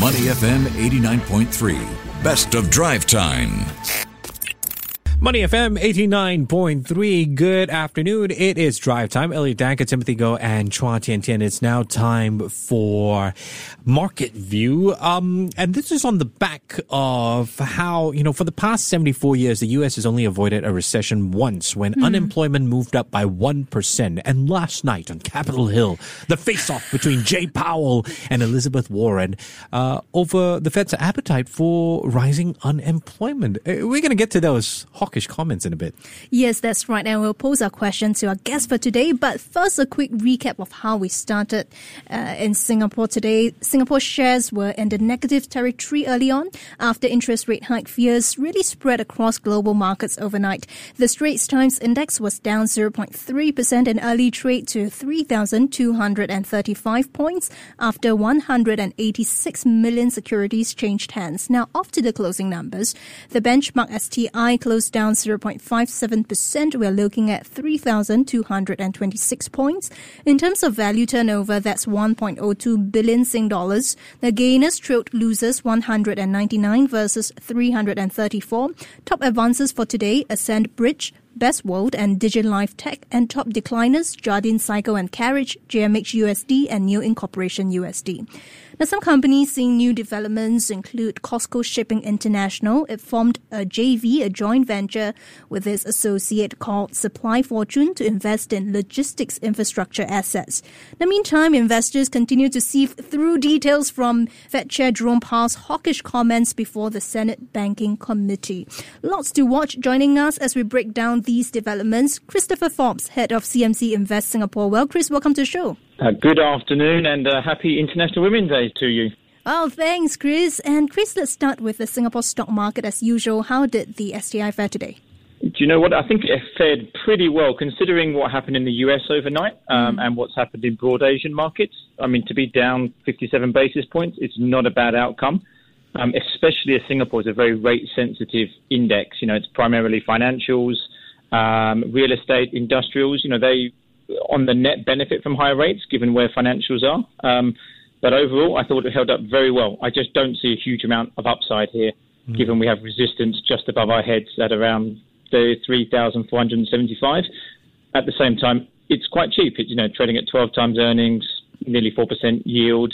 Money FM 89.3. Best of drive time. Money FM 89.3. Good afternoon. It is drive time. Elliott Danker, Timothy Goh, and Chua Tian Tian. It's now time for Market View. Um, and this is on the back of how, you know, for the past 74 years, the U.S. has only avoided a recession once when mm. unemployment moved up by 1%. And last night on Capitol Hill, the face off between Jay Powell and Elizabeth Warren uh, over the Fed's appetite for rising unemployment. Uh, we're going to get to those comments in a bit. Yes, that's right. And we'll pose our question to our guest for today. But first, a quick recap of how we started uh, in Singapore today. Singapore shares were in the negative territory early on after interest rate hike fears really spread across global markets overnight. The Straits Times Index was down 0.3% in early trade to 3,235 points after 186 million securities changed hands. Now, after the closing numbers, the benchmark STI closed down down 0.57%. We're looking at 3,226 points. In terms of value turnover, that's 1.02 billion Sing dollars. The gainers trailed losers 199 versus 334. Top advances for today, Ascend Bridge, Best World and DigiLife Tech, and top decliners, Jardine Cycle and Carriage, JMH USD, and New Incorporation USD. Now, some companies seeing new developments include COSCO Shipping International. It formed a JV, a joint venture, with its associate called Supply Fortune to invest in logistics infrastructure assets. In the meantime, investors continue to sieve through details from Fed Chair Jerome Powell's hawkish comments before the Senate Banking Committee. Lots to watch. Joining us as we break down these developments, Christopher Forbes, head of CMC Invest Singapore. Well, Chris, welcome to the show. Uh, good afternoon and uh, happy International Women's Day to you. Oh, thanks, Chris. And Chris, let's start with the Singapore stock market as usual. How did the STI fare today? Do you know what? I think it fared pretty well considering what happened in the US overnight um, mm. and what's happened in broad Asian markets. I mean, to be down 57 basis points, it's not a bad outcome, um, especially as Singapore is a very rate sensitive index. You know, it's primarily financials, um, real estate, industrials. You know, they on the net benefit from higher rates, given where financials are. Um, but overall, I thought it held up very well. I just don't see a huge amount of upside here, mm. given we have resistance just above our heads at around the 3,475. At the same time, it's quite cheap. It's you know trading at 12 times earnings, nearly four percent yield.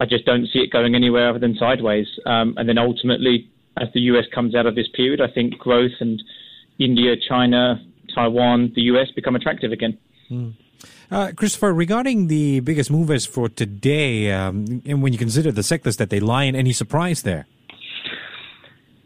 I just don't see it going anywhere other than sideways. Um, and then ultimately, as the US comes out of this period, I think growth and India, China, Taiwan, the US become attractive again. Mm. Uh, Christopher, regarding the biggest movers for today, um, and when you consider the sectors that they lie in, any surprise there?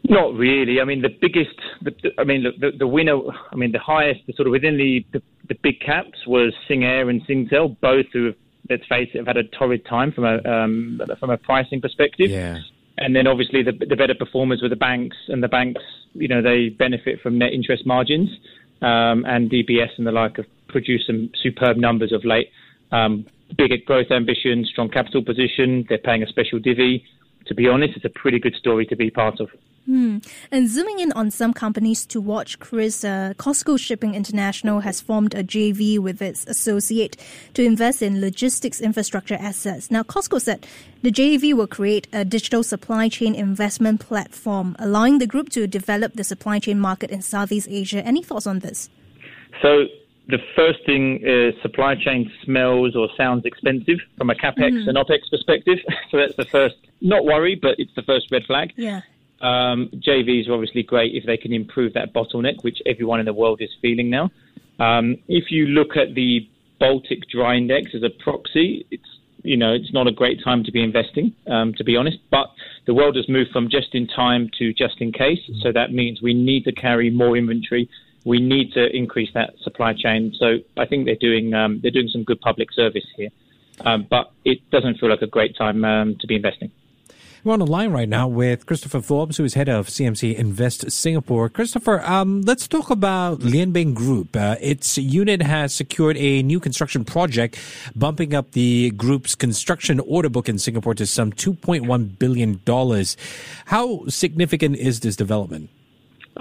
Not really. I mean, the biggest, the, I mean, the, the, winner, I mean, the highest, the sort of within the, the, the big caps was Singair and Singtel, both who have, let's face it, have had a torrid time from a um, from a pricing perspective. Yeah. And then obviously the, the better performers were the banks, and the banks, you know, they benefit from net interest margins, um, and DBS and the like have produced some superb numbers of late. Um, big growth ambition, strong capital position. They're paying a special divvy. To be honest, it's a pretty good story to be part of. Hmm. And zooming in on some companies to watch, Chris, uh, COSCO Shipping International has formed a JV with its associate to invest in logistics infrastructure assets. Now, COSCO said the JV will create a digital supply chain investment platform, allowing the group to develop the supply chain market in Southeast Asia. Any thoughts on this? So, the first thing is supply chain smells or sounds expensive from a capex mm. and opex perspective. so that's the first, not worry, but it's the first red flag. Yeah. Um, JVs are obviously great if they can improve that bottleneck, which everyone in the world is feeling now. Um, if you look at the Baltic Dry Index as a proxy, it's you know it's not a great time to be investing, um, to be honest. But the world has moved from just in time to just in case, so that means we need to carry more inventory we need to increase that supply chain. So I think they're doing um, they're doing some good public service here, um, but it doesn't feel like a great time um, to be investing. We're on the line right now with Christopher Forbes, who is head of CMC Invest Singapore. Christopher, um, let's talk about Lian Beng Group. Uh, its unit has secured a new construction project, bumping up the group's construction order book in Singapore to some $2.1 billion. How significant is this development?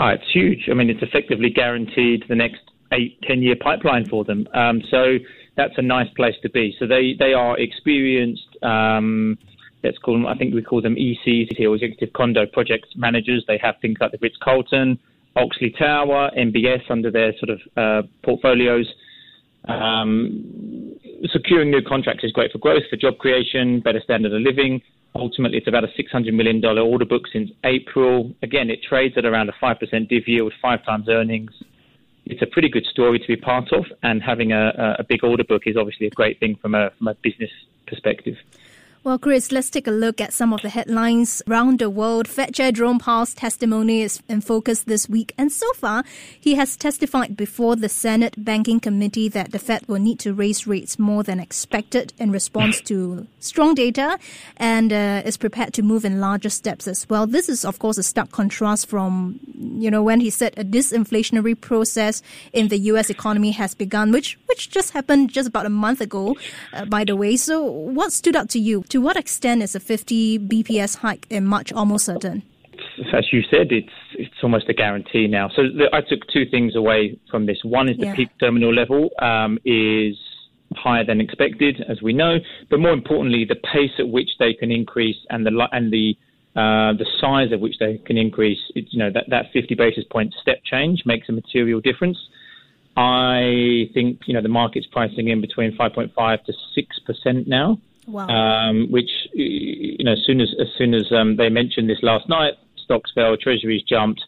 Oh, it's huge. I mean, it's effectively guaranteed the next eight, ten year pipeline for them. Um, so that's a nice place to be. So they, they are experienced, um, let's call them, I think we call them ECs, or executive condo project managers. They have things like the Ritz Carlton, Oxley Tower, MBS under their sort of uh, portfolios. Um, securing new contracts is great for growth, for job creation, better standard of living. Ultimately, it's about a $600 million order book since April. Again, it trades at around a 5% div yield, five times earnings. It's a pretty good story to be part of, and having a, a big order book is obviously a great thing from a, from a business perspective. Well, Chris, let's take a look at some of the headlines around the world. Fed Chair Jerome Powell's testimony is in focus this week, and so far, he has testified before the Senate Banking Committee that the Fed will need to raise rates more than expected in response to strong data, and uh, is prepared to move in larger steps as well. This is, of course, a stark contrast from, you know, when he said a disinflationary process in the U.S. economy has begun, which which just happened just about a month ago, uh, by the way. So, what stood out to you? To what extent is a 50 BPS hike in March almost certain? As you said, it's it's almost a guarantee now. So the, I took two things away from this. One is the yeah. peak terminal level um, is higher than expected, as we know, but more importantly, the pace at which they can increase and the and the uh, the size at which they can increase. It, you know that that 50 basis point step change makes a material difference. I think you know the market's pricing in between 5.5 to 6 percent now. Um, which you know, as soon as as soon as um, they mentioned this last night, stocks fell, treasuries jumped,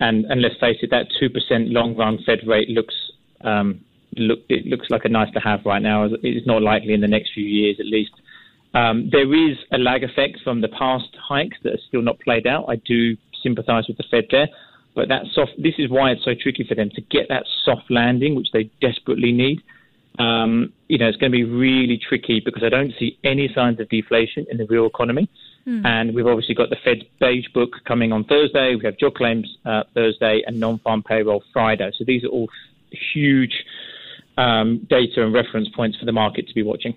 and and let's face it, that two percent long run Fed rate looks um, look it looks like a nice to have right now. It's not likely in the next few years, at least. Um, there is a lag effect from the past hikes that are still not played out. I do sympathise with the Fed there, but that soft. This is why it's so tricky for them to get that soft landing, which they desperately need um, you know, it's going to be really tricky because I don't see any signs of deflation in the real economy. Mm. And we've obviously got the Fed beige book coming on Thursday. We have job claims uh, Thursday and non-farm payroll Friday. So these are all huge um, data and reference points for the market to be watching.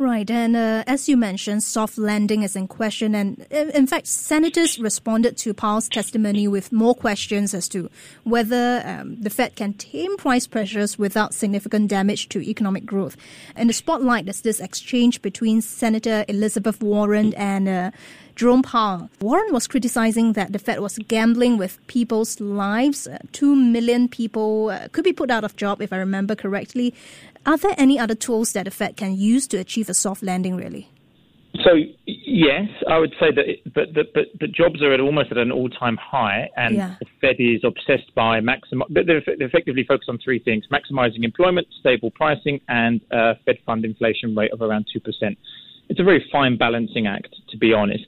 Right, and uh, as you mentioned, soft landing is in question, and in fact, senators responded to Powell's testimony with more questions as to whether um, the Fed can tame price pressures without significant damage to economic growth. In the spotlight is this exchange between Senator Elizabeth Warren and uh, Jerome Powell. Warren was criticizing that the Fed was gambling with people's lives. Uh, Two million people uh, could be put out of job, if I remember correctly. Are there any other tools that the Fed can use to achieve a soft landing, really? So yes, I would say that, it, but, but but jobs are at almost at an all-time high, and yeah. the Fed is obsessed by maxim. But they're, effectively focused on three things: maximizing employment, stable pricing, and uh, Fed fund inflation rate of around two percent. It's a very fine balancing act, to be honest.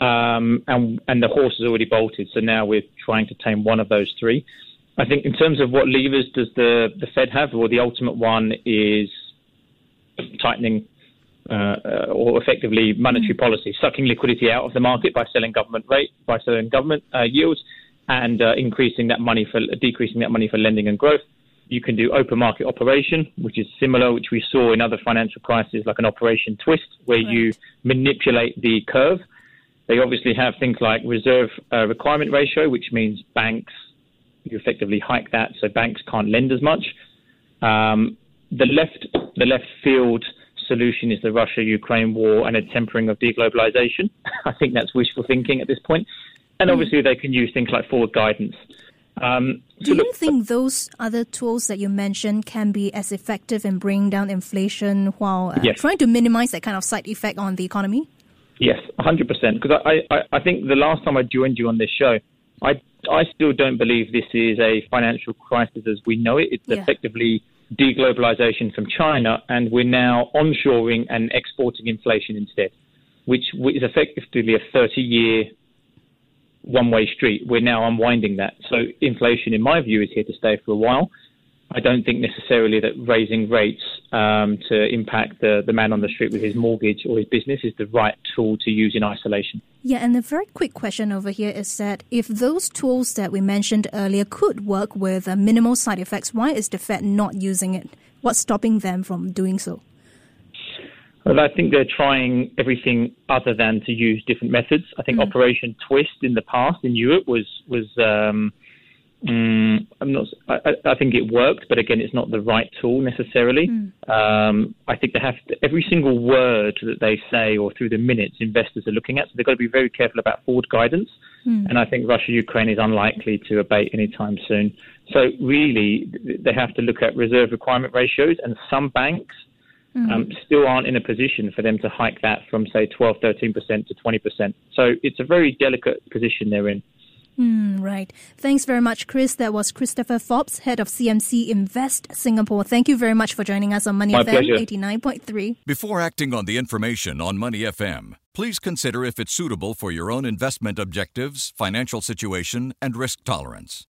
Um, and and the horse has already bolted, so now we're trying to tame one of those three. I think in terms of what levers does the, the Fed have, well, the ultimate one is tightening uh, uh, or effectively monetary mm. policy, sucking liquidity out of the market by selling government rate, by selling government uh, yields, and uh, increasing that money for decreasing that money for lending and growth. You can do open market operation, which is similar, which we saw in other financial crises, like an operation twist, where right. you manipulate the curve. They obviously have things like reserve uh, requirement ratio, which means banks you effectively hike that, so banks can't lend as much. Um, the left the left field solution is the Russia-Ukraine war and a tempering of deglobalization. I think that's wishful thinking at this point. And hmm. obviously, they can use things like forward guidance. Um, Do you look, think those other tools that you mentioned can be as effective in bringing down inflation while uh, yes. trying to minimize that kind of side effect on the economy? Yes, 100%. Because I, I, I think the last time I joined you on this show, I, I still don't believe this is a financial crisis as we know it. It's yeah. effectively deglobalization from China, and we're now onshoring and exporting inflation instead, which is effectively a 30 year one way street. We're now unwinding that. So, inflation, in my view, is here to stay for a while. I don't think necessarily that raising rates um, to impact the, the man on the street with his mortgage or his business is the right tool to use in isolation. Yeah, and a very quick question over here is that if those tools that we mentioned earlier could work with minimal side effects, why is the Fed not using it? What's stopping them from doing so? Well, I think they're trying everything other than to use different methods. I think mm. Operation Twist in the past in Europe was was um, Mm, I'm not. I, I, think it worked, but again, it's not the right tool necessarily. Mm. Um, I think they have to, every single word that they say or through the minutes investors are looking at. So they've got to be very careful about forward guidance. Mm. And I think Russia Ukraine is unlikely to abate anytime soon. So really, they have to look at reserve requirement ratios, and some banks mm. um, still aren't in a position for them to hike that from say 12, 13 percent to 20 percent. So it's a very delicate position they're in. Mm, right. Thanks very much, Chris. That was Christopher Forbes, head of CMC Invest Singapore. Thank you very much for joining us on Money My FM 89.3. Before acting on the information on Money FM, please consider if it's suitable for your own investment objectives, financial situation, and risk tolerance.